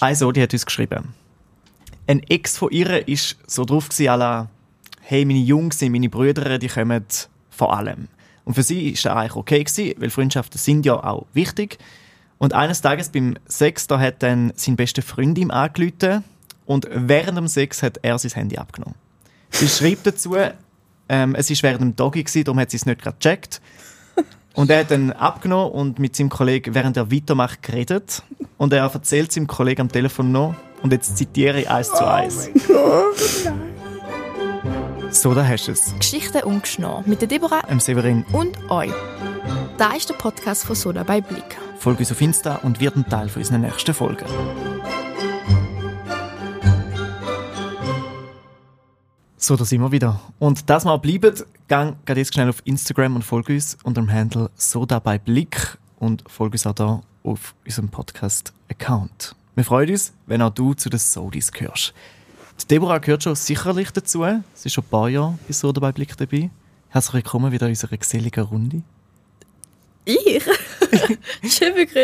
Also, die hat uns geschrieben. Ein Ex von ihr war so drauf, la, hey, meine Jungs, meine Brüder, die kommen vor allem. Und für sie war das eigentlich okay, gewesen, weil Freundschaften sind ja auch wichtig. Und eines Tages beim Sex, da hat dann sein bester Freund ihm angerufen und während dem Sex hat er sein Handy abgenommen. Sie schreibt dazu, ähm, es war während dem Doggy, gewesen, darum hat sie es nicht gerade gecheckt. Und er hat dann abgenommen und mit seinem Kollegen, während er weitermacht, geredet. Und er erzählt seinem Kollegen am Telefon noch. Und jetzt zitiere ich eins zu eins. Oh Gott, nein. So, da hast du es. Geschichten ungeschnitten mit der Deborah, dem Severin und euch. Da ist der Podcast von Soda bei Blick. Folge uns auf Insta und wird ein Teil von unserer nächsten Folge. So, da sind wir wieder. Und das mal bleiben, gang geht jetzt schnell auf Instagram und folge uns unter dem Handle Soda bei Blick und folge uns auch da auf unserem Podcast-Account. Wir freuen uns, wenn auch du zu den Sodis gehörst. Die Deborah gehört schon sicherlich dazu. Sie ist schon ein paar Jahre bei Soda bei Blick dabei. Herzlich willkommen wieder in unserer geselligen Runde. Ich?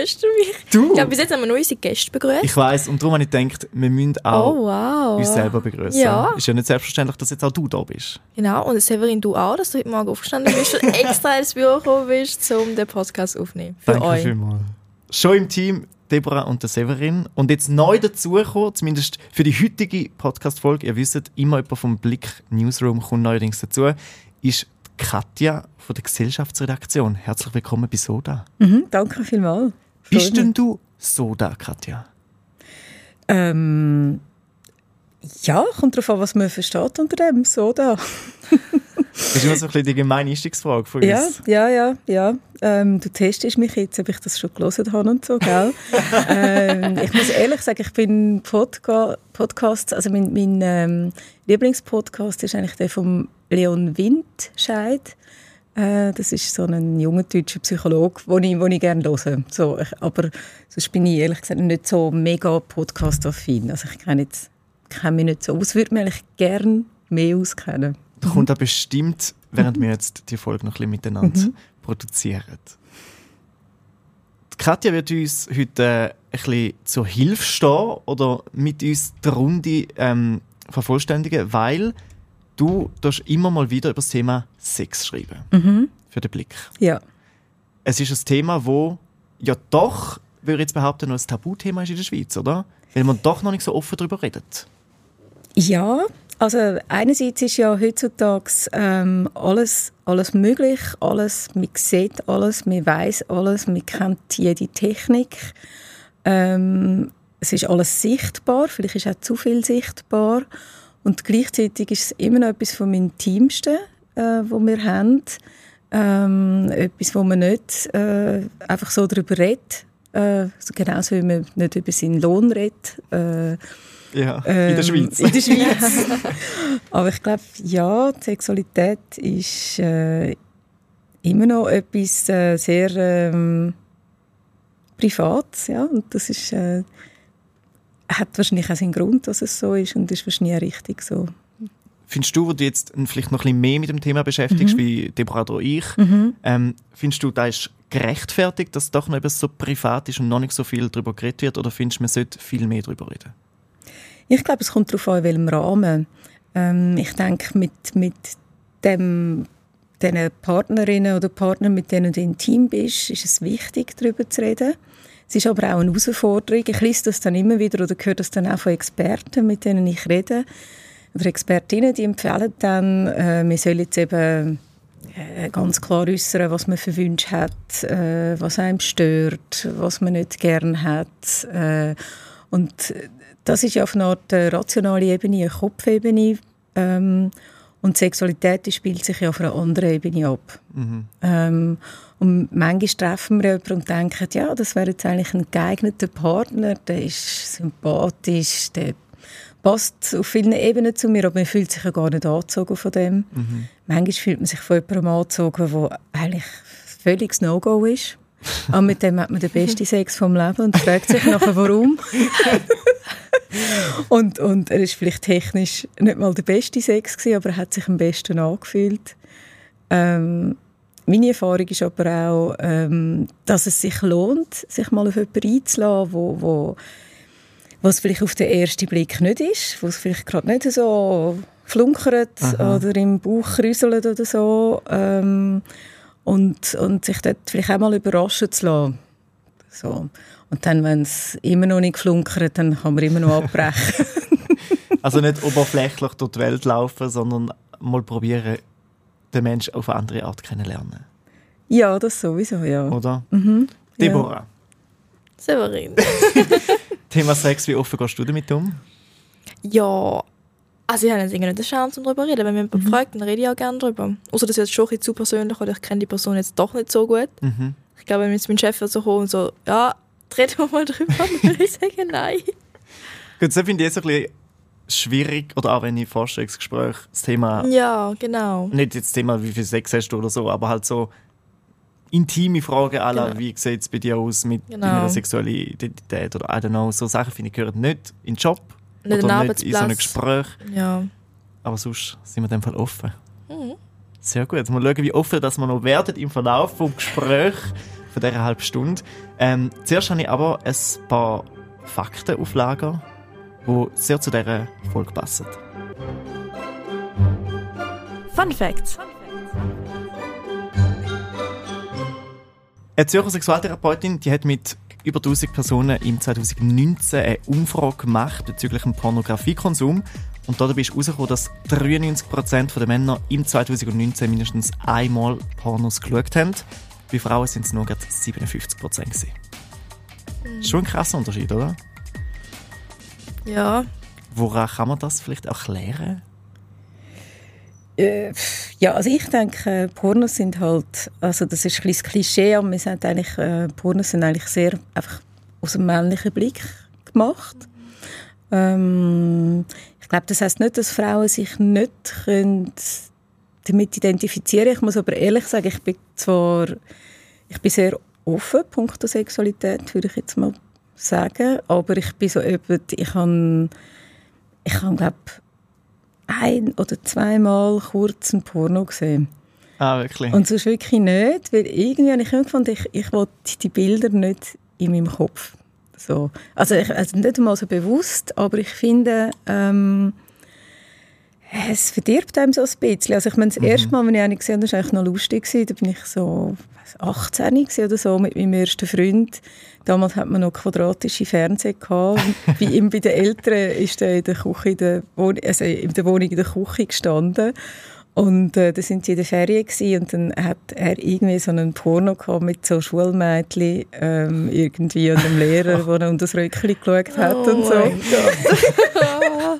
Begrüßt du mich. Du? Ich glaube, bis jetzt haben wir nur unsere Gäste begrüßt. Ich weiß und darum habe ich gedacht, wir müssen auch oh, wow. uns selber begrüßen. Ja. Ist ja nicht selbstverständlich, dass jetzt auch du da bist. Genau, und Severin, du auch, dass du heute Morgen aufgestanden bist und extra ins Büro gekommen bist, um den Podcast aufzunehmen. Für Danke euch. vielmals. Schon im Team Deborah und der Severin. Und jetzt neu dazugekommen, zumindest für die heutige Podcast-Folge, ihr wisst, immer jemand vom Blick Newsroom kommt neuerdings dazu, ist Katja von der Gesellschaftsredaktion. Herzlich willkommen bei Soda. Mhm, danke vielmals. Bist denn du Soda, Katja? Ähm, ja, kommt darauf an, was man versteht unter dem Soda. Das ist immer so ein bisschen die gemeine Einstiegsfrage von ja, uns. Ja, ja, ja. Ähm, du testest mich jetzt, ob ich das schon gelesen habe und so, gell? ähm, ich muss ehrlich sagen, ich bin Podca Podcasts, also mein, mein ähm, Lieblingspodcast ist eigentlich der von Leon Windscheid. Äh, das ist so ein junger deutscher Psychologe, den ich, ich gerne höre. So, ich, aber sonst bin ich ehrlich gesagt nicht so mega podcast-affin. Also ich kenne, jetzt, kenne mich nicht so aus, würde mich eigentlich gerne mehr auskennen. Da kommt da bestimmt, während wir jetzt die Folge noch ein bisschen miteinander mhm. produzieren. Katja wird uns heute äh, ein bisschen zur Hilfe stehen oder mit uns die Runde ähm, vervollständigen, weil du immer mal wieder über das Thema Sex schreiben mhm. für den Blick. Ja. Es ist ein Thema, wo ja doch, würde ich jetzt behaupten, noch ein Tabuthema ist in der Schweiz, oder? Weil man doch noch nicht so offen darüber redet. Ja, also einerseits ist ja heutzutage ähm, alles, alles möglich, alles, man sieht alles, man weiß alles, man kennt jede Technik. Ähm, es ist alles sichtbar, vielleicht ist auch zu viel sichtbar. Und gleichzeitig ist es immer noch etwas von meinem Teamsten, äh, wo wir haben. Ähm, etwas, wo man nicht äh, einfach so darüber redet. Äh, genauso wie man nicht über seinen Lohn redet. Äh, ja, in der ähm, Schweiz. In der Schweiz. Aber ich glaube, ja, die Sexualität ist äh, immer noch etwas äh, sehr ähm, Privates. Ja? Und das ist, äh, hat wahrscheinlich auch seinen Grund, dass es so ist und ist wahrscheinlich auch richtig so. Findest du, wo du jetzt vielleicht noch ein bisschen mehr mit dem Thema beschäftigst, mhm. wie Deborah oder ich, mhm. ähm, findest du, da ist gerechtfertigt, dass es doch noch etwas so privat ist und noch nicht so viel darüber geredet wird, oder findest du, man sollte viel mehr darüber reden? Ich glaube, es kommt darauf an, in welchem Rahmen. Ähm, ich denke, mit, mit dem den Partnerinnen oder Partnern, mit denen du intim bist, ist es wichtig, darüber zu reden. Es ist aber auch eine Herausforderung. Ich lese das dann immer wieder oder höre das dann auch von Experten, mit denen ich rede. Oder Expertinnen, die empfehlen dann, äh, man soll jetzt eben äh, ganz klar äußern, was man für Wünsche hat, äh, was einem stört, was man nicht gern hat. Äh, und das ist ja auf eine Art eine rationale Ebene, eine Kopfebene. Ähm, und Sexualität spielt sich ja auf einer anderen Ebene ab. Mhm. Ähm, und manchmal treffen wir jemanden und denken, ja, das wäre jetzt eigentlich ein geeigneter Partner, der ist sympathisch, der passt auf vielen Ebenen zu mir, aber man fühlt sich ja gar nicht angezogen von dem. Mhm. Manchmal fühlt man sich von jemandem angezogen, der eigentlich völlig No-Go ist. Aber mit dem hat man den besten Sex vom Leben und fragt sich nachher, warum. und, und er ist vielleicht technisch nicht mal der beste Sex gewesen, aber er hat sich am besten angefühlt. Ähm, meine Erfahrung ist aber auch, ähm, dass es sich lohnt, sich mal auf jemanden einzulassen, wo, wo, was vielleicht auf den ersten Blick nicht ist, was vielleicht gerade nicht so flunkert Aha. oder im Bauch krüselt oder so. Ähm, und, und sich dort vielleicht auch mal überraschen zu lassen. So. Und dann, wenn es immer noch nicht flunkert, dann kann man immer noch abbrechen. Also nicht oberflächlich durch die Welt laufen, sondern mal probieren, den Menschen auf eine andere Art kennenlernen. ja, das sowieso, ja. Oder? Mhm, ja. Deborah, Severin. Thema Sex, wie offen gehst du damit um? Ja, also ich habe jetzt irgendwie nicht eine Chance, um darüber zu reden. Wenn mich Mhm. jemand fragt, dann rede ich auch gerne darüber. Außer das ist jetzt schon ein bisschen zu persönlich oder ich kenne die Person jetzt doch nicht so gut. Mhm. Ich glaube, wenn jetzt mein Chef so kommt und so, ja, reden wir mal drüber, dann würde ich sagen, nein. Gut, das finde ich jetzt ein bisschen schwierig, oder auch wenn ich Vorstellungsgespräch das Thema, Ja, genau. nicht jetzt das Thema, wie viel Sex hast du oder so, aber halt so intime Fragen aller, Genau. wie sieht es bei dir aus mit Genau. deiner sexuellen Identität oder I don't know, so Sachen finde ich gehören nicht in den Job Nicht oder nicht in so einem. Gespräch, Ja. aber sonst sind wir in dem Fall offen. Mhm. Sehr gut. Mal schauen, wie offen dass wir noch werden im Verlauf des Gesprächs von dieser halben Stunde. Ähm, zuerst habe ich aber ein paar Fakten auf Lager, die sehr zu dieser Folge passen. Fun Facts. Eine Zürcher Sexualtherapeutin die hat mit über 1000 Personen im 2019 eine Umfrage gemacht bezüglich dem Pornografiekonsum. Und dabei ist herausgekommen, dass 93% der Männer im 2019 mindestens einmal Pornos geschaut haben. Bei Frauen sind es nur gerade 57% gewesen. Schon ein krasser Unterschied, oder? Ja. Woran kann man das vielleicht erklären? Äh, ja, also ich denke, Pornos sind halt, also das ist ein bisschen das Klischee, aber wir sind eigentlich, äh, Pornos sind eigentlich sehr einfach aus dem männlichen Blick gemacht. Ähm, ich glaube, das heißt nicht, dass Frauen sich nicht können damit identifizieren. Ich muss aber ehrlich sagen, ich bin zwar, ich bin sehr offen, punkto Sexualität, würde ich jetzt mal sagen, aber ich bin so jemand, ich habe, ich habe glaube ein oder zweimal kurz ein Porno gesehen. Ah, wirklich? Und sonst wirklich nicht, weil irgendwie habe ich immer gefunden, ich, ich wollte die Bilder nicht in meinem Kopf. So. Also, ich, also nicht einmal so bewusst, aber ich finde, ähm, es verdirbt einem so ein bisschen. Also ich meine, das erste Mal, wenn ich einen gesehen habe, war eigentlich noch lustig. Da bin ich so weiss, 18 gewesen oder so mit meinem ersten Freund. Damals hat man noch quadratische Fernseher gehabt. Bei ihm, bei den Eltern, ist er in der Küche, in der, Wohn also in der Wohnung in der Küche gestanden. Und äh, da sind sie in der Ferien gewesen, und dann hat er irgendwie so einen Porno gehabt mit so Schulmädchen ähm, irgendwie und einem Lehrer, der unter das Röckchen geschaut hat Oh und so.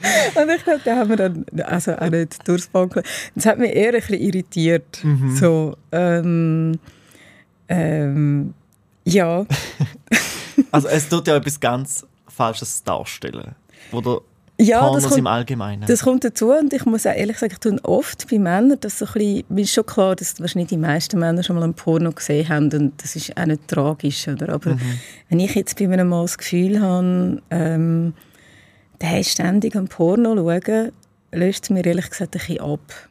Und ich glaube, da haben wir dann also auch nicht durchs Bank. Das hat mich eher ein bisschen irritiert. So, ähm, ähm, ja. Also es tut ja etwas ganz Falsches darstellen. Oder ja, das Pornos kommt, im Allgemeinen. das kommt dazu und ich muss auch ehrlich sagen, ich tue oft bei Männern, dass so ein bisschen, mir ist schon klar, dass wahrscheinlich die meisten Männer schon mal ein Porno gesehen haben und das ist auch nicht tragisch, oder? Aber wenn ich jetzt bei einem Mann das Gefühl habe, ähm, der ist ständig am Porno schauen, löst es mir ehrlich gesagt ein bisschen ab.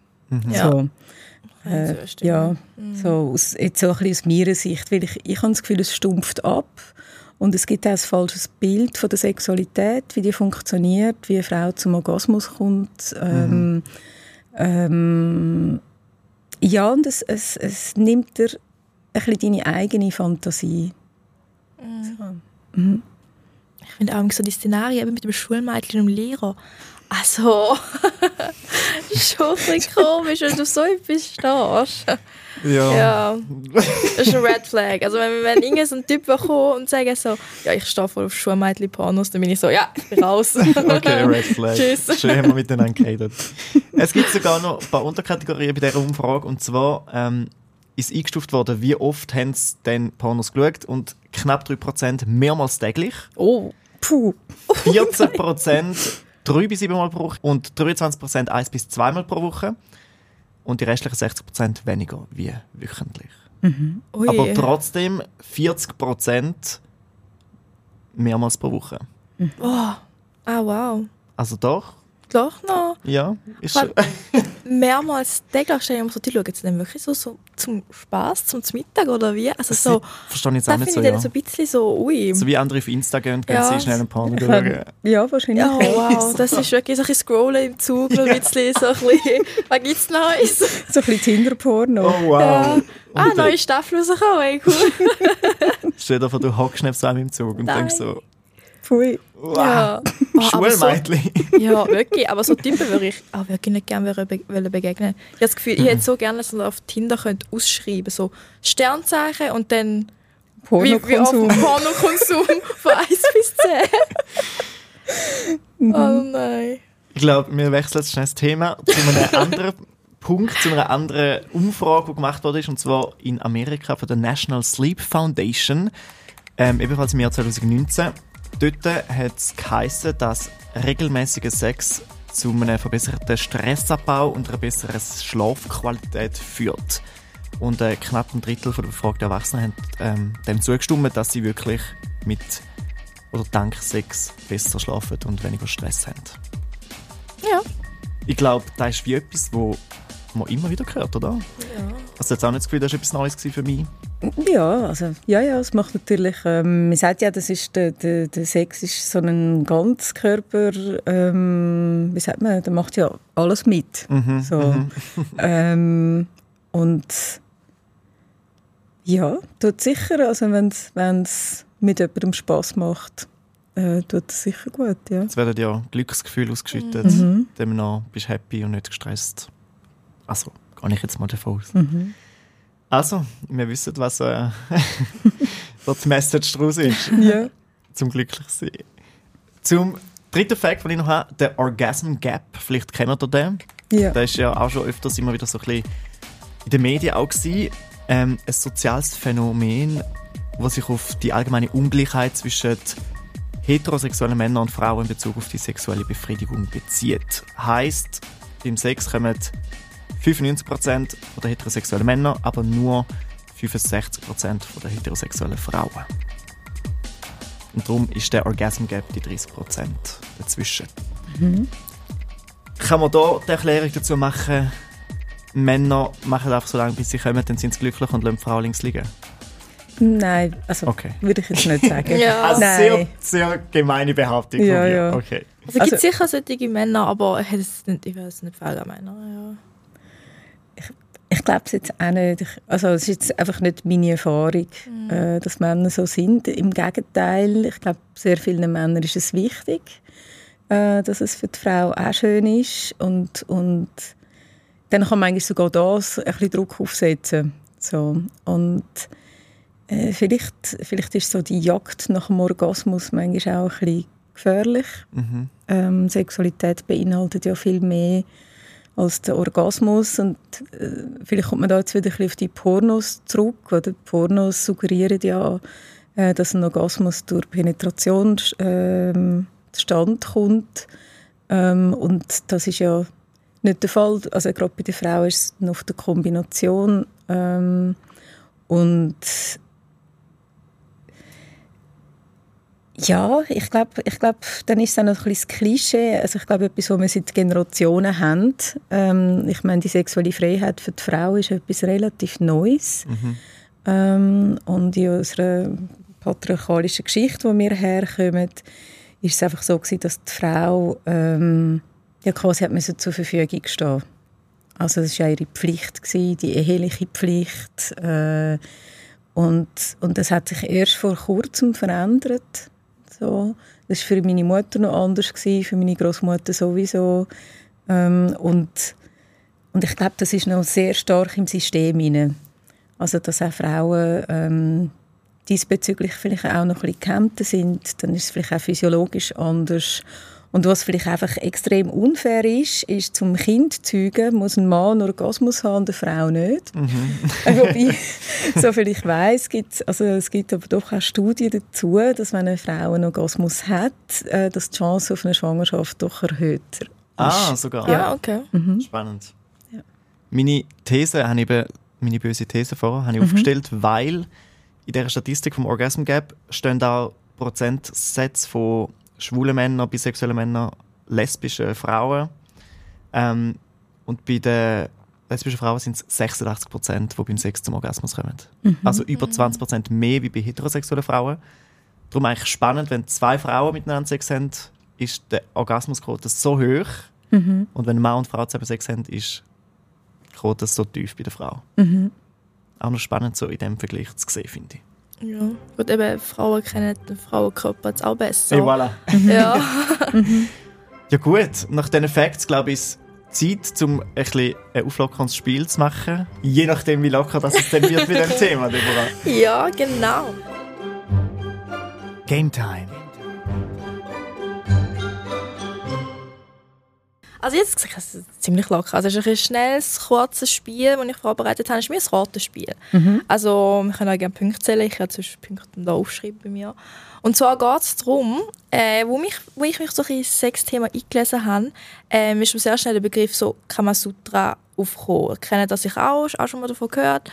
Ja. So. Ja, Äh, so stimmt. ja, so aus, jetzt so ein bisschen aus meiner Sicht, weil ich, ich habe das Gefühl, es stumpft ab und es gibt auch ein falsches Bild von der Sexualität, wie die funktioniert, wie eine Frau zum Orgasmus kommt. Ähm, ähm, ja, und es, es, es nimmt dir ein bisschen deine eigene Fantasie. So. Mhm. Finde auch so die Szenarien eben mit dem Schulmädchen und dem Lehrer. Also, schon ein bisschen komisch, wenn du so etwas stehst. ja. Ja, das ist ein Red Flag. Also wenn, wenn irgend so ein Typ kommt und sagt so, ja, ich stehe voll auf Schulmädchen-Pornos, dann bin ich so, ja, ich bin raus. Okay, Red Flag. Tschüss. Schön haben wir miteinander geredet. Es gibt sogar noch ein paar Unterkategorien bei dieser Umfrage. Und zwar ähm, ist eingestuft worden, wie oft haben sie denn Pornos geschaut. Und knapp 3% mehrmals täglich. Oh, puh. 14% drei bis siebenmal pro Woche. Und 23% eins bis zweimal pro Woche. Und die restlichen 60% weniger wie wöchentlich. Ui. Aber trotzdem 40% mehrmals pro Woche. oh. Ah, wow. Also doch, Doch noch. ja. Ist Was- mehrmals täglich stelle ich mir so, die schauen jetzt dann wirklich so, so zum Spaß, zum Mittag oder wie? Also so, Verstehe ich jetzt da auch nicht finde so, ich dann ja. so ein bisschen so, ui. So wie andere auf Insta gehen und gehen Ja, sie schnell ein Porno schauen. Ja, wahrscheinlich. Ja, wow, das ist wirklich so ein bisschen scrollen im Zug, noch ein bisschen, so ein bisschen, was gibt's Neues? So ein bisschen Tinder-Porno. Oh wow. Ja. Ah, neue Staffel rausgekommen, ey, cool. Stell dir vor, du hockst neben so einem im Zug und Nein. denkst so, Pfui. wow, Ja. Aber so, ja, wirklich, aber so Typen würde ich auch wirklich nicht gerne be wollen begegnen. Ich habe das Gefühl, ich hätte so gerne, dass man auf Tinder könnte ausschreiben so Sternzeichen und dann wie, wie oft Pornokonsum. Pornokonsum von 1 bis 10. Oh nein. Ich glaube, wir wechseln jetzt schnell das Thema zu einem anderen Punkt, zu einer anderen Umfrage, die gemacht wurde, und zwar in Amerika von der National Sleep Foundation, ähm, ebenfalls im Jahr 2019. Dort hat es geheissen, dass regelmäßiger Sex zu einem verbesserten Stressabbau und einer besseren Schlafqualität führt. Und äh, knapp ein Drittel der befragten Erwachsenen haben ähm, dem zugestimmt, dass sie wirklich mit oder dank Sex besser schlafen und weniger Stress haben. Ja. Ich glaube, das ist wie etwas, wo man immer wieder hört, oder? ja. Also jetzt auch nicht das Gefühl, das war etwas Neues für mich. Ja, also, ja, ja, es macht natürlich, ähm, man sagt ja, das ist der, der, der Sex ist so ein Ganzkörper, ähm, wie sagt man, der macht ja alles mit. Mhm. So. ähm, und ja, tut sicher, also wenn es mit jemandem Spass macht, äh, tut es sicher gut, ja. Es werden ja Glücksgefühle ausgeschüttet. Mhm. Demnach bist du happy und nicht gestresst. Also, gehe ich jetzt mal davon aus. Mhm. Also, wir wissen, was äh, die Message daraus ist. Ja. zum glücklich sein. Zum dritten Fact, den ich noch habe, der Orgasm Gap. Vielleicht kennt ihr den. ja. Der ist ja auch schon öfters immer wieder so ein bisschen in den Medien auch gewesen. Ähm, ein soziales Phänomen, das sich auf die allgemeine Ungleichheit zwischen heterosexuellen Männern und Frauen in Bezug auf die sexuelle Befriedigung bezieht. Heißt, beim Sex kommen 95% der heterosexuellen Männer, aber nur 65% der heterosexuellen Frauen. Und darum ist der Orgasm Gap die 30% dazwischen. Kann man da die Erklärung dazu machen, Männer machen einfach so lange, bis sie kommen, dann sind sie glücklich und lassen die Frau links liegen? Nein, also Okay. würde ich jetzt nicht sagen. Ja. Also sehr, Nein. sehr gemeine Behauptung Ja, von mir. ja. Okay. Also, Also- gibt sicher solche Männer, aber ich, hätte es nicht, ich weiß es nicht für alle Männer. Ja. Ich glaube es jetzt auch nicht. Ich, also es ist jetzt einfach nicht meine Erfahrung, äh, dass Männer so sind. Im Gegenteil, ich glaube, sehr vielen Männern ist es wichtig, äh, dass es für die Frau auch schön ist. Und, und dann kann man eigentlich sogar das ein bisschen Druck aufsetzen. So. Und äh, vielleicht, vielleicht ist so die Jagd nach dem Orgasmus manchmal auch ein bisschen gefährlich. Mhm. Ähm, Sexualität beinhaltet ja viel mehr als der Orgasmus und äh, vielleicht kommt man da jetzt wieder ein auf die Pornos zurück, oder Pornos suggerieren ja, äh, dass ein Orgasmus durch Penetration ähm, zustande kommt. Ähm, und das ist ja nicht der Fall, also gerade bei der Frau ist es noch die Kombination. Ähm, und Ja, ich glaube, ich glaub, dann ist es auch noch ein bisschen das Klischee. Also ich glaube, etwas, was wir seit Generationen haben. Ähm, ich meine, die sexuelle Freiheit für die Frau ist etwas relativ Neues. Mhm. Ähm, und in unserer patriarchalischen Geschichte, wo wir herkommen, ist es einfach so gewesen, dass die Frau ähm, ja quasi hat müssen zur Verfügung stehen. Also das war ja ihre Pflicht, gewesen, die eheliche Pflicht. Äh, und, und das hat sich erst vor kurzem verändert. So. Das war für meine Mutter noch anders, gewesen, für meine Großmutter sowieso. Ähm, und, und ich glaube, das ist noch sehr stark im System inne. Also, dass auch Frauen ähm, diesbezüglich vielleicht auch noch ein bisschen gehemmter sind, dann ist es vielleicht auch physiologisch anders. Und was vielleicht einfach extrem unfair ist, ist, zum Kind zu zeugen, muss ein Mann einen Orgasmus haben und eine Frau nicht. Äh, Wobei, soviel ich weiss, gibt also es gibt aber doch auch Studien dazu, dass wenn eine Frau einen Orgasmus hat, äh, dass die Chance auf eine Schwangerschaft doch erhöhter ist. Ah, sogar. Ja, okay. Spannend. Ja. Meine These, habe ich eben, meine böse These vorher, habe ich aufgestellt, weil in dieser Statistik vom Orgasm Gap stehen auch Prozentsätze von schwulen Männern, bisexuellen Männern, lesbischen Frauen. Ähm, Und bei den lesbischen Frauen sind es 86 Prozent, die beim Sex zum Orgasmus kommen. Also über 20 Prozent mehr wie bei heterosexuellen Frauen. Darum eigentlich spannend, wenn zwei Frauen miteinander Sex haben, ist die Orgasmusquote so hoch. Und wenn Mann und Frau zusammen Sex haben, ist die Quote so tief bei der Frau. Auch noch spannend so in diesem Vergleich zu sehen, finde ich. Ja. Gut, eben, Frauen kennen den Frauenkörper jetzt auch besser. Et voilà. Ja. Ja gut, nach diesen Facts glaube ich, ist Zeit, um ein, bisschen ein auflockerendes Spiel zu machen. Je nachdem, wie locker das es dann wird mit dem Thema, Deborah. ja, genau. Game Time. Also jetzt ich es ist ziemlich locker. Also es ist ein schnelles, kurzes Spiel, das ich vorbereitet habe. Es ist mir ein Ratenspiel. Also wir können auch gerne Punkte zählen. Ich habe zwischen Punkte da aufschreiben bei mir. Und zwar geht es darum, äh, wo, mich, wo ich mich so ein ins Sexthema eingelesen habe, ähm, ist sehr schnell der Begriff so Kamasutra aufgekommen. Ihr kennt das sicher auch, auch schon mal davon gehört.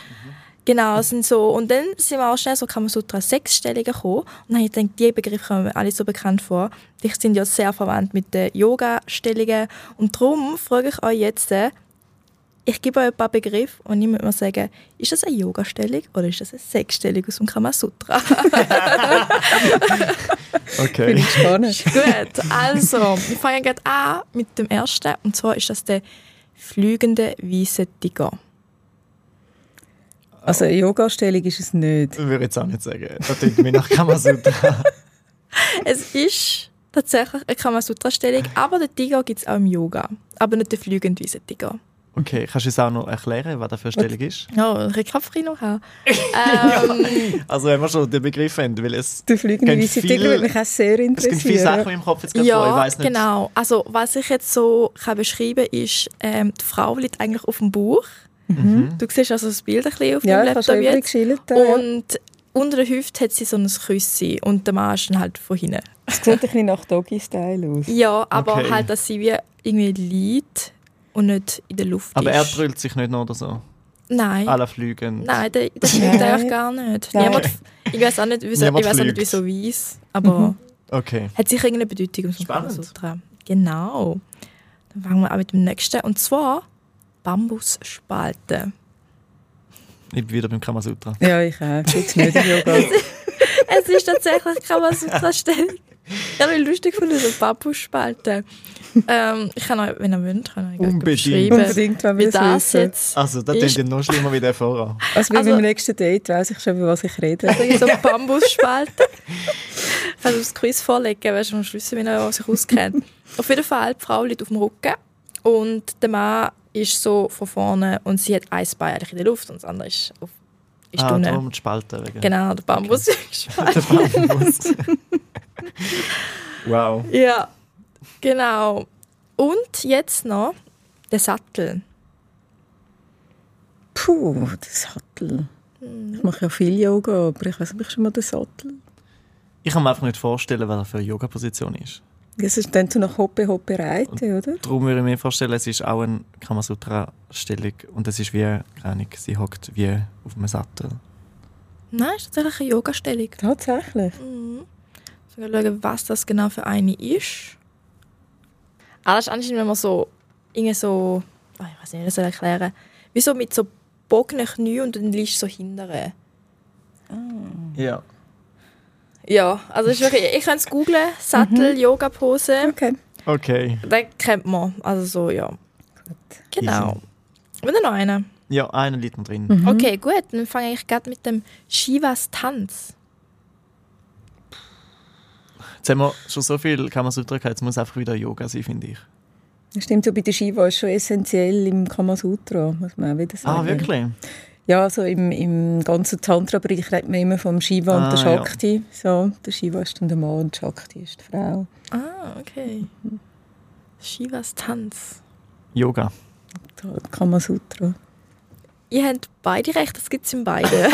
Genau, sind so, und dann sind wir auch schnell so Kamasutra Sechsstellungen gekommen. Und dann habe ich gedacht, die Begriffe kommen mir alle so bekannt vor. Die sind ja sehr verwandt mit den Yoga-Stellungen. Und darum frage ich euch jetzt, äh, ich gebe euch ein paar Begriffe und ich muss mir sagen, ist das eine Yoga-Stellung oder ist das eine Sechsstellung aus dem Kamasutra? Okay. Spannend. Gut, also, wir fangen gerade an mit dem ersten. Und zwar ist das der fliegende weiße Tiger. Also eine Yoga-Stellung ist es nicht. Würde ich jetzt auch nicht sagen. Das klingt mir nach Kamasutra. Es ist tatsächlich eine Kamasutra-Stellung, aber den Tiger gibt es auch im Yoga. Aber nicht den fliegende weiße Tiger. Okay, kannst du uns auch noch erklären, was das für eine Stellung ist? Ja, ich kann frei noch haben. Ähm, Also wenn wir schon den Begriff haben, weil es, Der fliegende weiße Tiger würde mich auch sehr es gibt viele Sachen interessieren. in meinem Kopf jetzt gerade vor. Ich ja, weiss nicht. genau. Also, was ich jetzt so kann beschreiben kann, ist, ähm, die Frau liegt eigentlich auf dem Bauch. Du siehst also das Bild ein bisschen auf Ja, dem Laptop jetzt. geschildert. ja. Und unter der Hüfte hat sie so ein Küssi und der Mann ist dann halt von hinten. Es sieht ein bisschen nach Doggy-Style aus. Ja, aber Okay. halt, dass sie wie irgendwie liegt und nicht in der Luft Aber ist. er brüllt sich nicht noch oder so. Nein. Alle fliegen. Nein, der, der fliegt eigentlich gar nicht. Niemand, ich weiß auch nicht, wieso, Niemand ich weiß auch nicht wieso weiss, aber Okay. hat sicher irgendeine Bedeutung Spannend. Genau. Dann fangen wir an mit dem nächsten. Und zwar Bambusspalten. Ich bin wieder beim Kamasutra. Ja, ich auch. Jetzt nicht im Yoga. es ist tatsächlich Kamasutra-Stellung. Ich habe lustig gefunden, so Bambusspalten. ähm, ich kann euch, wenn ihr wollt, kann ich euch Unbedingt. wenn wie wir das wissen. jetzt Also, das klingt ja noch schlimmer wie der vorher. Also bei Also- meinem nächsten Date weiss ich schon, über was ich rede. so Bambusspalten. Ich kann das Quiz vorlegen, weißt du, am Schluss, wenn er sich auskennt. Auf jeden Fall, die Frau liegt auf dem Rücken und der Mann ist so von vorne und sie hat ein Bein eigentlich in der Luft und das andere ist, auf, ist ah, unten. darum die Spalten. Wegen. Genau, der Bambus ist Der Bambus. wow. Ja, genau. Und jetzt noch der Sattel. Puh, der Sattel. Ich mache ja viel Yoga, aber ich weiß nicht, ob ich schon mal den Sattel. Ich kann mir einfach nicht vorstellen, was das für eine Yoga-Position ist. Das ist dann so nach Hoppe Hoppe reiten, oder? Darum würde ich mir vorstellen, es ist auch eine Kamasutra-Stellung und es ist wie, keine Ahnung, sie hockt wie auf einem Sattel. Nein, ist tatsächlich eine Yoga-Stellung. Tatsächlich. So, wir schauen, was das genau für eine ist. Ah, das ist anscheinend, wenn man so, irgendwie so, oh, ich weiß nicht, wie ich das erklären wie so mit so bogenen Knie und dann liegst du so hinterher. Ja. Ja, also ist wirklich, ich kann es googlen, Sattel, Yoga-Pose, Okay. Okay. den kennt man. Also so, ja. Genau. Und dann noch einer. Ja, einer liegt noch drin. Mhm. Okay, gut, dann fange ich gerade mit dem Shivas Tanz. Jetzt haben wir schon so viel Kamasutra gehabt, jetzt muss einfach wieder Yoga sein, finde ich. Das stimmt, so bei der Shiva ist schon essentiell im Kamasutra, muss man auch wieder sagen. Ah, wirklich? Ja, also im, im ganzen Tantra-Bereich redet man immer vom Shiva und Ah, der ja. Shakti. So, der Shiva ist dann der Mann und Shakti ist die Frau. Ah, okay. Shivas Tanz. Yoga. Der Kamasutra. Ihr habt beide recht, das gibt es in beiden.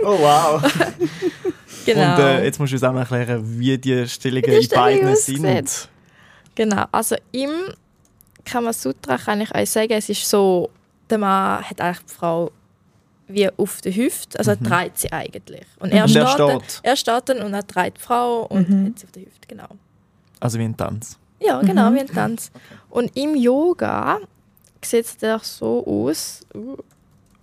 Oh, wow. genau. Und äh, jetzt musst du uns auch noch erklären, wie die Stellungen in beiden sind. Genau, also im Kamasutra kann ich euch sagen, es ist so, der Mann hat eigentlich die Frau wie auf der Hüfte, also er dreht sie eigentlich. Und er, Und er steht, dann, steht. er steht dann und er dreht die Frau und hat sie auf der Hüfte, genau. Also wie ein Tanz. Ja, genau, wie ein Tanz. Und im Yoga sieht der so aus. Uh.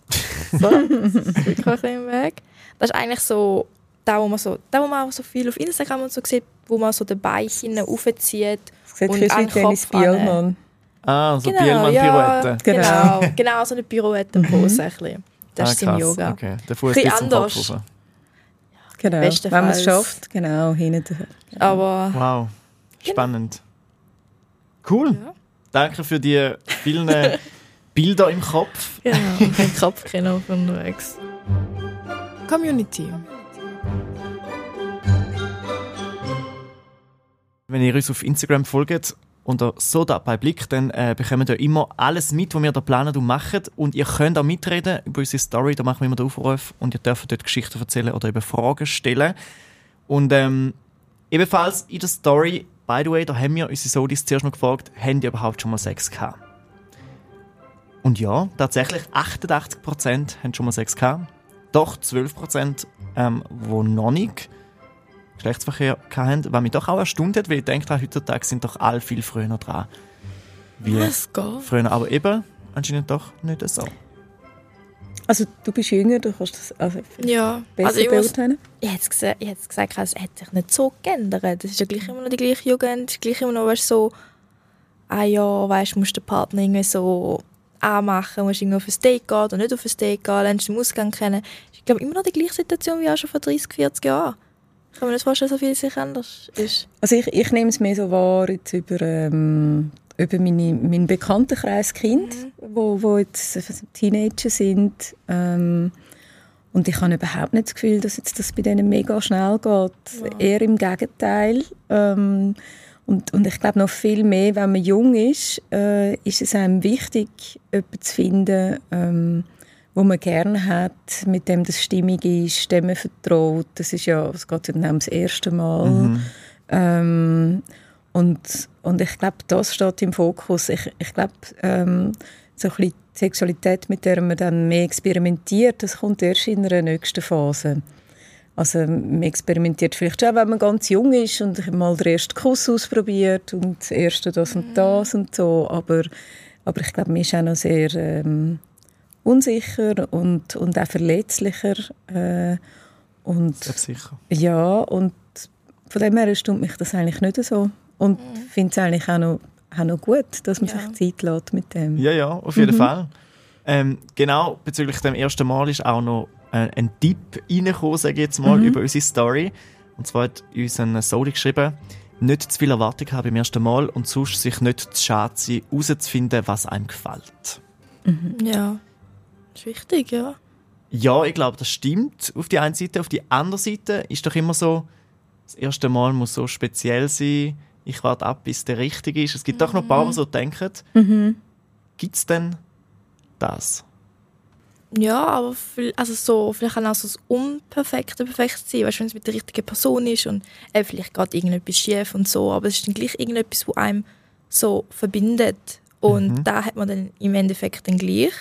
So, das ist wirklich im Weg. Das ist eigentlich so, da wo man so, da wo man auch so viel auf Instagram und so sieht, wo man so den Beichen aufzieht. Das sieht Und ein bisschen einen wie Dennis. Bielmann. Ah, so ja, Bielmann-Pirouette. genau, genau, so eine Pirouettenpose. ein bisschen. Das ah, ist im. Yoga. Okay. Der Fuß Bisschen geht zum Kopf anders. rauf. Genau. Wenn man es schafft, genau, hinten. Aber Wow, spannend. Cool. Ja. Danke für die vielen Bilder im Kopf. genau, ein Kopfkino von unterwegs. Community. Wenn ihr uns auf Instagram folgt unter so dabei Blick, dann äh, bekommt ihr immer alles mit, was wir da planen und machen. Und ihr könnt auch mitreden über unsere Story, da machen wir immer den Aufruf und ihr dürft dort Geschichten erzählen oder eben Fragen stellen. Und ähm, ebenfalls in der Story, by the way, da haben wir unsere Sodis zuerst noch gefragt, haben die überhaupt schon mal Sex gehabt? Und ja, tatsächlich 88% haben schon mal Sex gehabt. Doch 12%, ähm, wo noch nicht Geschlechtsverkehr hatten, was mich doch auch erstaunt hat, weil ich denke, heutzutage sind doch alle viel früher dran. Wie Was geht? früher, aber eben anscheinend doch nicht so. Also du bist jünger, du kannst das also Ja, besser also ich, muss, beurteilen. ich hätte gesagt, ich hätte gesagt, es hat sich nicht so geändert. Es ist ja gleich immer noch die gleiche Jugend, gleich immer noch weißt, so, ah ja, weißt, du musst den Partner irgendwie so anmachen, musst irgendwie auf ein Date gehen oder nicht auf ein Date gehen, lernst den Ausgang kennen. Ich glaube, immer noch die gleiche Situation wie auch schon vor 30, 40 Jahren. Ich kann mir nicht vorstellen, so viel sich anders ist. Also ich, ich nehme es mehr so wahr jetzt über, ähm, über meine, meinen Bekanntenkreis Kind, wo, wo jetzt Teenager sind. Ähm, und ich habe überhaupt nicht das Gefühl, dass jetzt das bei denen mega schnell geht. Eher im Gegenteil. Ähm, und, und ich glaube noch viel mehr, wenn man jung ist, äh, ist es einem wichtig, jemanden zu finden, ähm, wo man gerne hat, mit dem das stimmig ist, dem man vertraut. Das ist ja, es geht ja dann ums erste Mal. Ähm, und, und ich glaube, das steht im Fokus. Ich, ich glaube, ähm, so ein bisschen die Sexualität, mit der man dann mehr experimentiert, das kommt erst in einer nächsten Phase. Also man experimentiert vielleicht schon, wenn man ganz jung ist und mal den ersten Kuss ausprobiert und das erste das und das und so. Aber, aber ich glaube, man ist auch noch sehr ähm, unsicher und, und auch verletzlicher. Äh, und Selbstsicher. ja, und von dem her stimmt mich das eigentlich nicht so. Und finde es eigentlich auch noch, auch noch gut, dass man Ja. sich Zeit lässt mit dem. Ja, ja, auf jeden Fall. Ähm, genau, bezüglich dem ersten Mal ist auch noch äh, ein Tipp reingekommen, sage ich jetzt mal, über unsere Story. Und zwar hat uns ein Soli geschrieben, nicht zu viel Erwartung haben beim ersten Mal und sonst sich nicht zu schade sein, herauszufinden, was einem gefällt. Ja, ist wichtig, ja. Ja, ich glaube, das stimmt auf die eine Seite. Auf die andere Seite ist doch immer so, das erste Mal muss so speziell sein. Ich warte ab, bis der richtige ist. Es gibt doch noch ein paar, die so denken. Gibt es denn das? Ja, aber viel- also so, vielleicht kann auch so das Unperfekte perfekt sein, weißt, wenn es mit der richtigen Person ist und äh, vielleicht geht irgendetwas schief und so, aber es ist dann gleich irgendetwas, was einem so verbindet und da hat man dann im Endeffekt dann gleich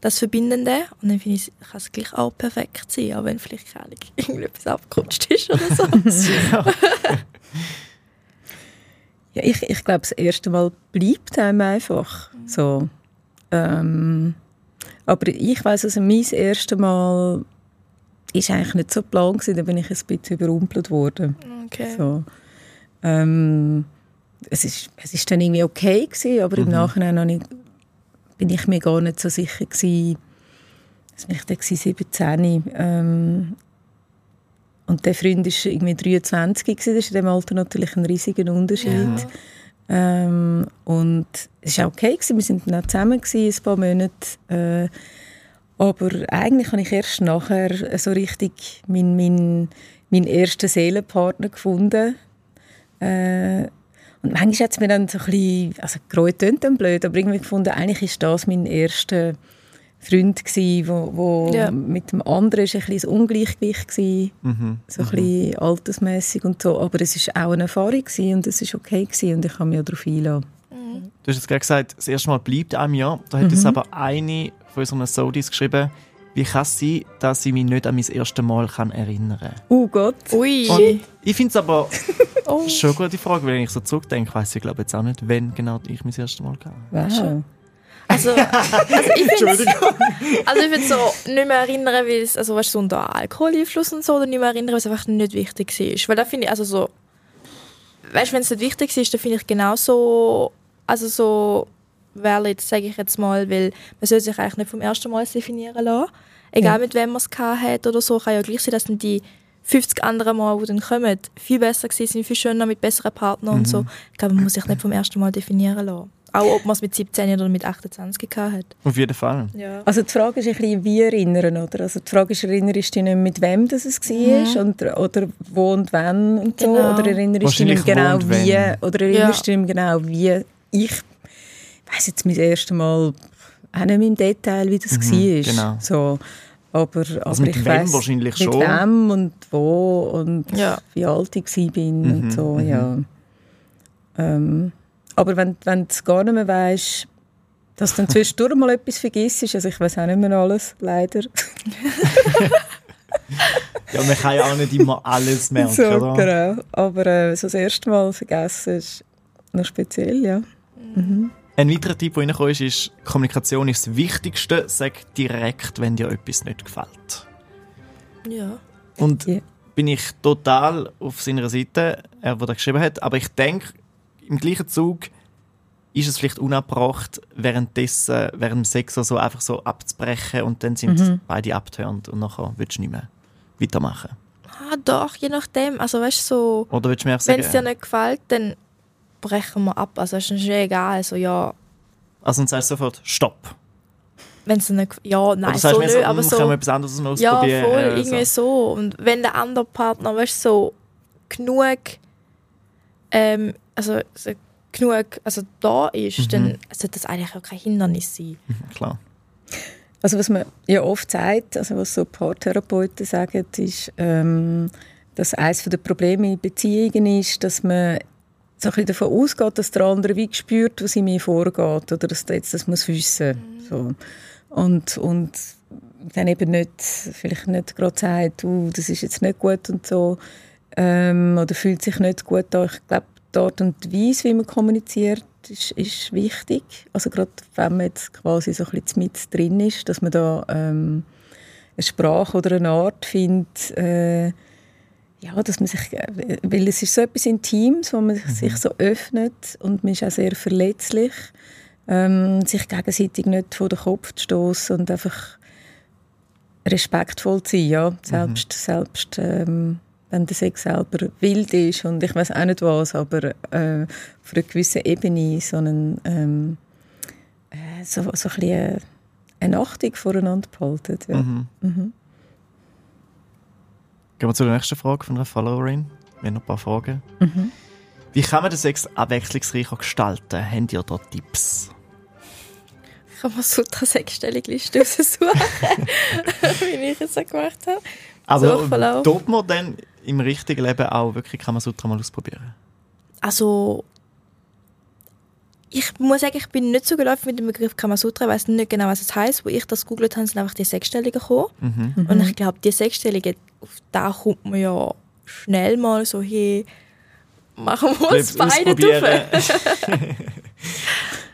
das Verbindende und dann finde ich, kann es gleich auch perfekt sein, auch wenn vielleicht keine irgendetwas abgerutscht ist oder so. Ja, ich, ich glaube, das erste Mal bleibt einem einfach so. Ähm, aber ich weiß also mein erstes Mal ist eigentlich nicht so plan gewesen, da bin ich ein bisschen überrumpelt worden. Okay. So. Ähm, es, ist, es ist dann irgendwie okay gewesen, aber im Nachhinein habe ich, bin ich mir gar nicht so sicher gewesen. Das war ich dann gewesen, 17. Ähm, und der Freund war irgendwie 23 gewesen. Das ist in dem Alter natürlich ein riesiger Unterschied. Ähm, und es war auch okay gewesen. Wir sind dann auch zusammen gewesen, ein paar Monate. Äh, aber eigentlich habe ich erst nachher so richtig meinen mein, mein ersten Seelenpartner gefunden. Äh, und manchmal hat es mir dann so ein bisschen, also gereut tönt dann blöd, aber irgendwie gefunden, eigentlich ist das mein erster Freund gsi, wo, wo Ja. mit dem anderen ist ein bisschen ein Ungleichgewicht gsi, Mhm. so ein bisschen altersmäßig und so, aber es ist auch eine Erfahrung gsi und es ist okay gsi und ich kann mich auch darauf einlassen. Du hast jetzt gerade gesagt, das erste Mal bleibt einem ja. Da hat Mhm. uns aber eine von unseren Sodis geschrieben, wie kann es sein, dass ich mich nicht an mein erstes Mal kann erinnern kann. Oh Gott. Ui. Und ich finde es aber Oh. schon eine gute Frage, weil wenn ich so zurückdenke, weiß ich glaube jetzt auch nicht, wann genau ich mein erstes Mal hatte. Wow. Also, also ich finde also ich so nicht mehr erinnern, weil es, also weißt du, so unter Alkoholeinfluss und so, oder nicht mehr erinnern, weil es einfach nicht wichtig ist. Weil da finde ich, also so, weißt du, wenn es nicht wichtig ist, dann finde ich genauso, also so valid, sage ich jetzt mal, weil man soll sich eigentlich nicht vom ersten Mal definieren lassen. Egal ja. mit wem man es hat oder so, kann ja gleich sein, dass dann die 50 anderen Mal, die dann kommen, viel besser sind, viel schöner, mit besseren Partnern mhm. und so. Ich glaube, man muss sich nicht vom ersten Mal definieren lassen. Auch ob man es mit 17 oder mit 28 hat. Auf jeden Fall. Ja. Also die Frage ist ein bisschen, wie erinnern, oder? Also die Frage ist, erinnerst du dich nicht mit wem das es war? Mhm. Und, oder wo und wann und so? Genau. Oder erinnerst du dich genau wie? Oder erinnerst ja. du dich genau wie ich ich weiß jetzt mein erstes Mal auch nicht mehr im Detail, wie das mhm, war. Genau. So, aber, also aber mit ich wem weiss, wahrscheinlich mit schon. Mit wem und wo und ja. wie alt ich war mhm, und so, mhm. ja. Ähm, aber wenn, wenn du gar nicht mehr weißt, dass du dann zwischendurch mal etwas vergisst, also ich weiß auch nicht mehr alles, leider. ja, man kann ja auch nicht immer alles merken, so, oder? Genau, aber äh, so das erste Mal vergessen ist noch speziell, ja. Mhm. Ein weiterer Tipp, der reingekommen ist, ist, Kommunikation ist das Wichtigste. Sag direkt, wenn dir etwas nicht gefällt. Ja. Und yeah. bin ich total auf seiner Seite, er, der das geschrieben hat. Aber ich denke, im gleichen Zug ist es vielleicht unabbracht, währenddessen, während dem Sex so einfach so abzubrechen und dann sind mhm. beide abgeturnt und nachher willst du nicht mehr weitermachen. Ah, doch, je nachdem. Also weißt so, Oder willst du mir sagen, wenn es dir nicht gefällt, dann brechen wir ab. Also es ist egal. Also, ja. Also dann sagst du sofort Stopp. Wenn es nicht, ja, nein, so, nicht, so, aber so. Können wir etwas anderes ausprobieren? Ja, voll, äh, irgendwie so. so. Und wenn der andere Partner, weißt so genug, ähm, also so genug, also da ist, mhm. dann sollte das eigentlich auch kein Hindernis sein. Mhm, klar. Also was man ja oft sagt, also was so Paartherapeuten sagen, ist, ähm, dass eines der Probleme in Beziehungen ist, dass man so ein bisschen davon ausgeht, dass der andere wie spürt, was in mir vorgeht oder dass der jetzt das muss wissen. Mhm. So. Und, und dann eben nicht, vielleicht nicht gerade sagt, uh, das ist jetzt nicht gut und so ähm, oder fühlt sich nicht gut an. Ich glaube, die Art und Weise, wie man kommuniziert, ist, ist wichtig. Also gerade wenn man jetzt quasi so ein bisschen mit drin ist, dass man da ähm, eine Sprache oder eine Art findet, äh, ja, dass man sich, äh, weil es ist so etwas Intimes, wo man mhm. sich so öffnet und man ist auch sehr verletzlich, ähm, sich gegenseitig nicht vor den Kopf zu stoßen und einfach respektvoll zu sein, ja, selbst, mhm. selbst ähm, wenn der Sex selber wild ist und ich weiß auch nicht was, aber äh, auf einer gewissen Ebene so, einen, ähm, äh, so, so ein bisschen eine Achtung voreinander behalten. Ja. Mhm. Mhm. Gehen wir zur nächsten Frage von einer Followerin. Wir haben noch ein paar Fragen. Mhm. Wie kann man den Sex abwechslungsreicher gestalten? Habt ihr da Tipps? Ich habe mal so eine sechsstellige raussuchen, wie ich es so gemacht habe. Aber tut man dann im richtigen Leben auch wirklich Kamasutra mal ausprobieren? Also ich muss sagen, ich bin nicht so gelaufen mit dem Begriff Kamasutra, ich weiß nicht genau, was es heißt. Wo ich das googelt habe, sind einfach die Sechsstelligen gekommen. Mhm. Und ich glaube, die Sechsstelligen, auf da kommt man ja schnell mal so hin, machen wir uns beide drauf.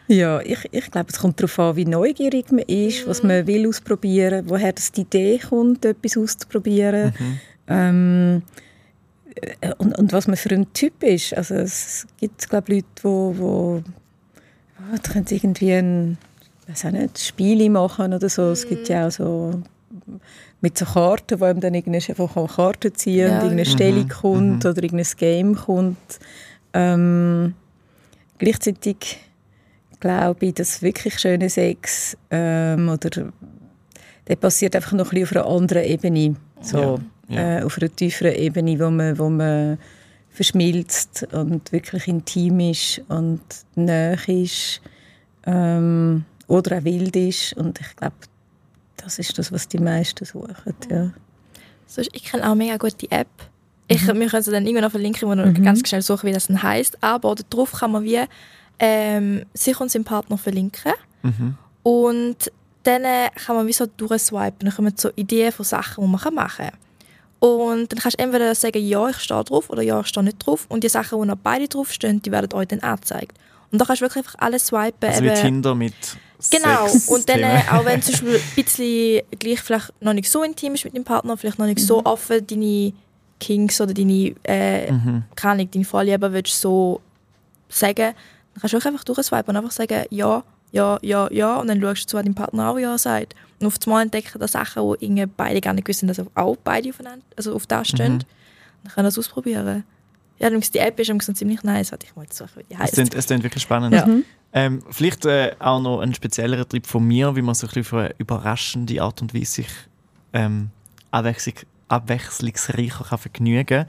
ja, ich, ich glaube, es kommt darauf an, wie neugierig man ist, mhm. was man will ausprobieren, woher das die Idee kommt, etwas auszuprobieren. Mhm. Ähm, äh, und, und was man für ein Typ ist. Also es gibt, glaube ich, Leute, die oh, die können irgendwie ein, weiß auch nicht, Spiele machen oder so. Es gibt ja auch so mit so Karten, wo einem dann einfach Karten ziehen ja. und irgendeine Stellung mhm. kommt mhm. oder irgendein Game kommt. Ähm, gleichzeitig glaube ich, dass wirklich schöne Sex ähm, oder der passiert einfach noch ein bisschen auf einer anderen Ebene, so ja. Ja. Äh, auf einer tieferen Ebene, wo man, wo man verschmilzt und wirklich intim ist und näher ist ähm, oder auch wild ist. Und ich glaube, das ist das, was die meisten suchen. Ja. ich kenne auch eine mega gute App. Ich, mhm. Wir können sie dann irgendwann noch verlinken, wo man mhm. ganz schnell suchen, wie das dann heisst. Aber darauf kann man wie ähm, sich und seinen Partner verlinken. Mhm. Und dann kann man wie so durchswipen. Dann kommen so Ideen von Sachen, die man machen kann. Und dann kannst du entweder sagen, ja, ich stehe drauf oder ja, ich stehe nicht drauf. Und die Sachen, die noch beide draufstehen, die werden euch dann angezeigt. Und da kannst du wirklich einfach alles swipen. Also wie Tinder mit Genau, Sex und dann, äh, auch wenn zum Beispiel ein bisschen gleich vielleicht noch nicht so intim ist mit dem Partner, vielleicht noch nicht so offen deine Kings oder deine, äh, Mhm. keine Ahnung, deine Vorlieben willst du so sagen, dann kannst du auch einfach durchswipen und einfach sagen, ja, ja, ja, ja, und dann schaust du zu, was dein Partner auch ja sagt. Und auf einmal entdecken da Sachen, wo irgendwie beide gar nicht wissen, dass auch beide aufeinander, also auf das stehen. Mhm. Dann können das ausprobieren. Ja, die App ist ziemlich nice, warte, ich mal jetzt suchen, wie die Es heisst. klingt, es klingt wirklich spannend. Ja. Ähm, vielleicht äh, auch noch ein speziellerer Trip von mir, wie man so ein bisschen auf eine überraschende Art und Weise sich ähm, abwechslung, abwechslungsreicher kann vergnügen kann.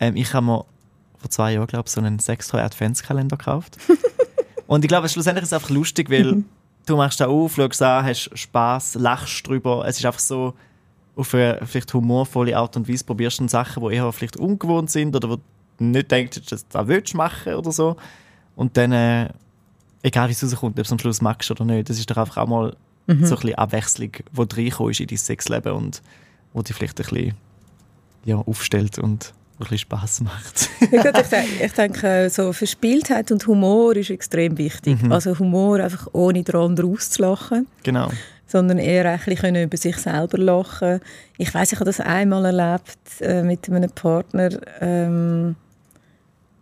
Ähm, ich habe mir vor zwei Jahren, glaube ich, so einen sextoy Adventskalender gekauft. und ich glaube, schlussendlich ist es einfach lustig, weil du machst da auf, schaust an, hast Spaß, lachst drüber. Es ist einfach so auf eine vielleicht humorvolle Art und Weise probierst du Sachen, die eher vielleicht ungewohnt sind oder wo du nicht denkst, dass du das willst machen oder so. Und dann, äh, egal wie es rauskommt, ob du es am Schluss magst oder nicht, das ist doch einfach auch mal so ein bisschen Abwechslung, die reinkommt in dein Sexleben und wo dich vielleicht ein bisschen ja, aufstellt und ein bisschen Spass macht. Ja, gut, ich, denke, ich denke, so Verspieltheit und Humor ist extrem wichtig. Also Humor einfach ohne den anderen auszulachen, genau. sondern eher ein bisschen über sich selber lachen. Ich weiß, ich habe das einmal erlebt äh, mit einem Partner, ähm,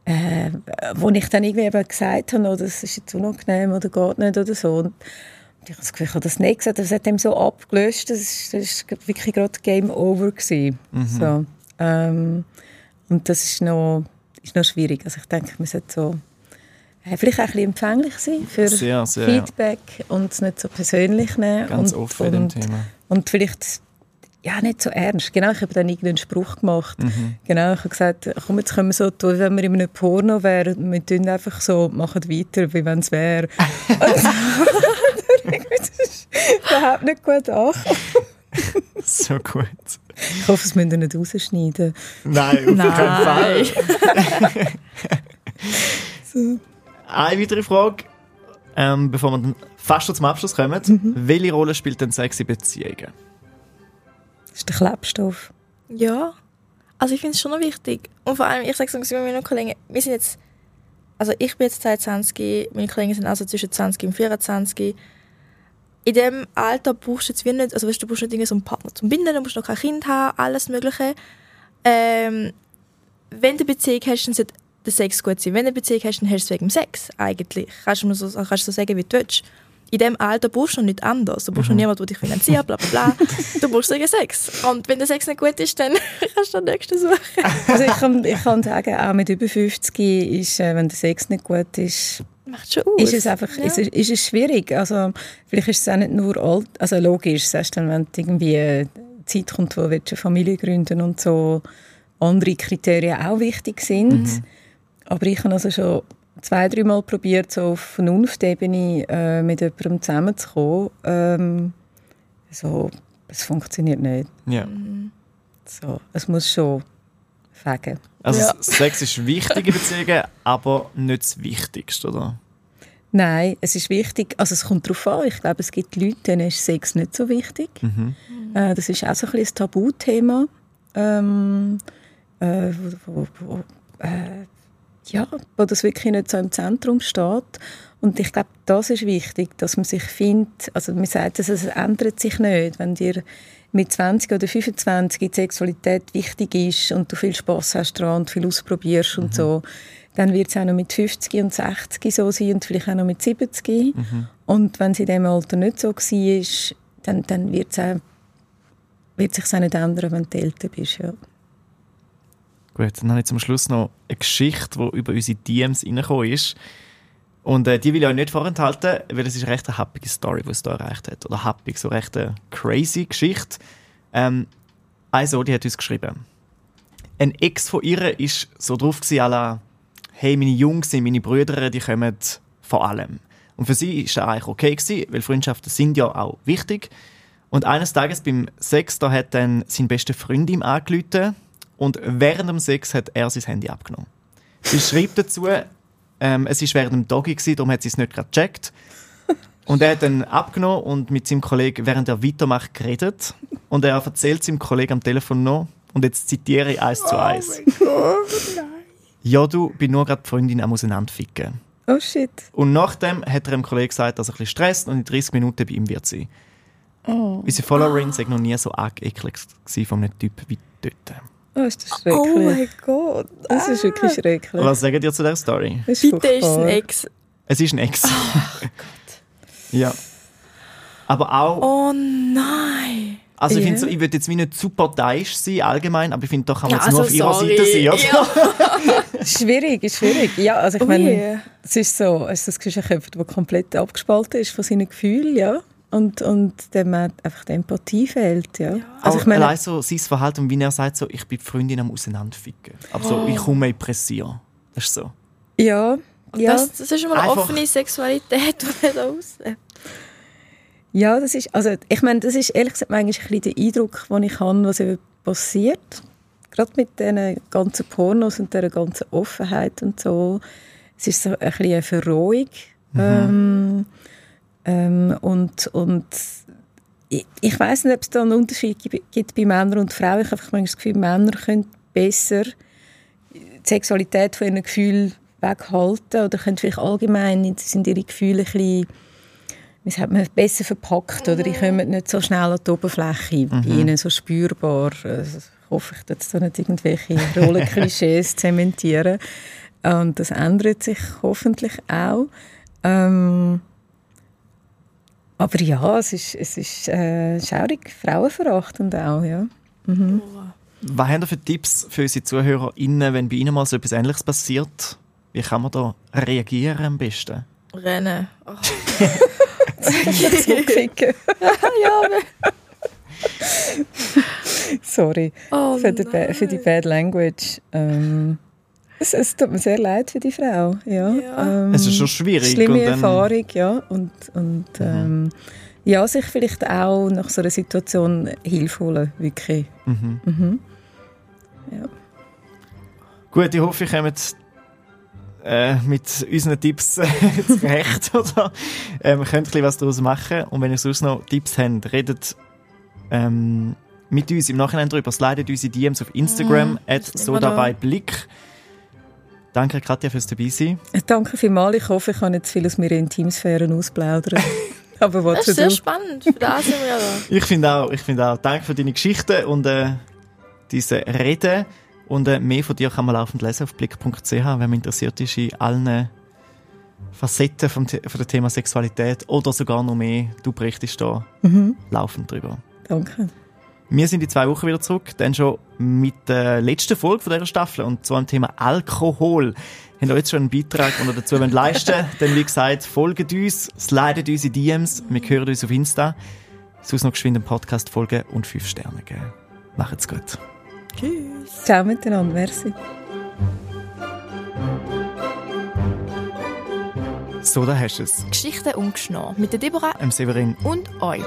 äh, wo ich dann irgendwie eben gesagt habe, oh, das ist jetzt unangenehm oder geht nicht oder so. Und ich habe das Gefühl, ich habe das nicht gesagt, das hat ihm so abgelöst, das ist wirklich gerade Game Over gewesen. So, ähm, und das ist noch, ist noch schwierig. Also ich denke, man sollte so äh, vielleicht auch ein bisschen empfänglich sein für Sehr, sehr. Feedback und es nicht so persönlich nehmen. Ganz und, offen in dem Thema. und vielleicht ja, nicht so ernst. Genau, ich habe dann irgendeinen Spruch gemacht. Mhm. Genau, ich habe gesagt, komm, jetzt können wir so tun, wenn wir in einem Porno wären. Wir tun einfach so, machen weiter, wie wenn es wäre. Das ist überhaupt nicht gut an. So gut. Ich hoffe, es müssen wir nicht rausschneiden. Nein, auf Nein. keinen Fall. Eine weitere Frage, ähm, bevor wir dann fast schon zum Abschluss kommen. Welche Rolle spielt denn Sex in Beziehungen? Das ist der Klebstoff. Ja, also ich finde es schon noch wichtig. Und vor allem, ich sage es mit meinen Kollegen, wir sind jetzt, also ich bin jetzt 22, meine Kollegen sind also zwischen 20 und 24. In dem Alter brauchst du jetzt wie nicht, also weißt, du brauchst nicht irgendwie so einen Partner zum Binden, du musst noch kein Kind haben, alles mögliche. Ähm, wenn du eine Beziehung hast, dann sollte der Sex gut sein. Wenn du eine Beziehung hast, dann hast du es wegen dem Sex, eigentlich. Kannst du so, kannst du so sagen, wie du willst. In dem Alter brauchst du noch nicht anders. Du brauchst noch niemanden, der dich finanziert, bla bla bla. Du brauchst wegen Sex. Und wenn der Sex nicht gut ist, dann kannst du den nächsten suchen. Also ich kann, ich kann sagen, auch mit über 50 ist, äh, wenn der Sex nicht gut ist, Macht schon aus. ist es einfach Ja. ist, es- ist es schwierig. Also vielleicht ist es auch nicht nur alt, also logisch, sagst dann, wenn irgendwie Zeit kommt, wo du eine Familie gründen und so andere Kriterien auch wichtig sind. Aber ich habe also schon zwei, dreimal probiert, so auf Vernunftebene äh, mit jemandem zusammenzukommen. Ähm, so, es funktioniert nicht. Ja. So, es muss schon fegen. Also Ja. Sex ist wichtig in Beziehungen, aber nicht das Wichtigste, oder? Nein, es ist wichtig, also es kommt darauf an. Ich glaube, es gibt Leute, denen ist Sex nicht so wichtig. Mhm. Äh, das ist auch so ein bisschen ein Tabuthema. Ähm, äh, wo, wo, wo, äh, ja, wo das wirklich nicht so im Zentrum steht. Und ich glaube, das ist wichtig, dass man sich findet, also man sagt, dass es ändert sich nicht, wenn dir mit 20 oder 25 die Sexualität wichtig ist und du viel Spaß hast dran und viel ausprobierst und so, dann wird es auch noch mit 50 und 60 so sein und vielleicht auch noch mit 70. Und wenn es in diesem Alter nicht so war, dann, dann wird es auch wird sich auch nicht ändern, wenn du älter bist. Ja. Gut, dann habe ich zum Schluss noch eine Geschichte, die über unsere DMs reingekommen ist. Und äh, die will ich euch nicht vorenthalten, weil es ist eine recht eine happige Story, die es da erreicht hat. Oder happig, so recht eine crazy Geschichte. Ähm, also, die hat uns geschrieben. Ein Ex von ihr ist so drauf à la, hey, meine Jungs meine Brüder, die kommen vor allem. Und für sie ist das eigentlich okay gewesen, weil Freundschaften sind ja auch wichtig. Und eines Tages beim Sex, da hat dann sein bester Freund ihm angerufen und während dem Sex hat er sein Handy abgenommen. Sie schreibt dazu, ähm, es war während dem Doggy, darum hat sie es nicht gerade gecheckt. Und er hat dann abgenommen und mit seinem Kollegen, während er weitermacht, geredet. Und er erzählt seinem Kollegen am Telefon noch, und jetzt zitiere ich eins zu eins. Ja, du, bin nur gerade die Freundin am Auseinanderficken. Oh shit. Und nachdem hat er einem Kollegen gesagt, dass er ein bisschen stresst und in 30 Minuten bei ihm wird sein. Oh, Unsere Followerin sei noch nie so gewesen von einem Typ wie dort. Oh ist das schrecklich. Oh mein Gott. das ist wirklich schrecklich. Was sagt ihr zu dieser Story? Das Bitte ist es ein. Ex. Es ist ein Ex. Ja. Aber auch, Oh nein. also ich finde so, ich würde jetzt wie nicht zu parteiisch sein allgemein, aber ich finde, doch kann man Ja, jetzt nur also auf ihrer sorry. Seite sein? Ja. Schwierig, ist schwierig. Ja, also ich Ui. meine, es ist so, es ist das Gefühl, jemand, der komplett abgespalten ist von seinen Gefühlen, ja. Und, und dem einfach die Empathie fehlt, ja. Also ich meine, allein so sein Verhalten und wie er sagt, so, ich bin die Freundin am Auseinanderficken. Aber so, Oh. ich komme in Pressieren. Das ist so. ja, ja, Das, das ist mal eine Einfach- offene Sexualität, die er da auslebt. ja, das ist, also ich meine, das ist ehrlich gesagt manchmal ein bisschen der Eindruck, den ich habe, was eben passiert. Gerade mit diesen ganzen Pornos und dieser ganzen Offenheit und so. Es ist so ein bisschen eine Verrohung. Ähm, ähm, und, und ich, ich weiß nicht, ob es da einen Unterschied gibt, bei Männern und Frauen. Ich habe einfach manchmal das Gefühl, Männer können besser die Sexualität von ihren Gefühlen weghalten oder können vielleicht allgemein sind ihre Gefühle ein bisschen wie sagt man, besser verpackt oder die kommen nicht so schnell an die Oberfläche bei ihnen so spürbar. Also, ich hoffe, ich jetzt da nicht irgendwelche Rollenklischees zementieren. Und das ändert sich hoffentlich auch. Ähm, aber ja, es ist, es ist äh, schaurig, frauenverachtend auch, ja. Was haben ihr für Tipps für unsere ZuhörerInnen, wenn bei ihnen mal so etwas Ähnliches passiert? Wie kann man da reagieren am besten? Rennen. Oh. so ficken. ja, Sorry oh für die Bad Language. Ähm, es, es tut mir sehr leid für die Frau. Ja. Ja. Ähm, Es ist schon schwierig. Schlimme und dann- Erfahrung, ja. Und, und ähm, ja, sich vielleicht auch nach so einer Situation Hilfe holen, wirklich. Mhm. Mhm. Gut, ich hoffe, ich komme äh, mit unseren Tipps zurecht. Oder? Ähm, wir können ein bisschen was daraus machen. Und wenn ihr sonst noch Tipps habt, redet ähm, mit uns im Nachhinein darüber. Slidet unsere DMs auf Instagram, at das so Danke, Katja, fürs dabei sein. Danke vielmals. Ich hoffe, ich kann jetzt viel aus meiner Intimsphäre ausplaudern. Aber was Das ist du? sehr spannend. Für das sind wir da. Ich finde auch, ich finde auch. Danke für deine Geschichten und äh, diese Reden. Und äh, mehr von dir kann man laufend lesen auf blick.ch, wenn man interessiert ist in allen Facetten vom, von dem Thema Sexualität oder sogar noch mehr. Du berichtest da Mhm. laufend drüber. Danke. Wir sind in zwei Wochen wieder zurück, dann schon mit der letzten Folge von dieser Staffel und zwar am Thema Alkohol. Habt ihr jetzt schon einen Beitrag, den ihr dazu wollt leisten Dann, wie gesagt, folgt uns, slidet uns in DMs, wir hören uns auf Insta. Sonst noch geschwind einen Podcast folgen und 5 Sterne geben. Macht's gut. Tschüss. Ciao miteinander. Merci. So, da hast du es. Geschichten ungeschnau mit der Deborah Ähm, Severin, und euch.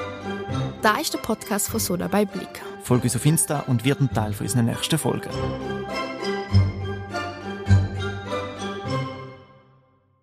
Da ist der Podcast von Soda bei Blick. folgt uns auf Insta und wird ein Teil von unseren nächsten Folgen.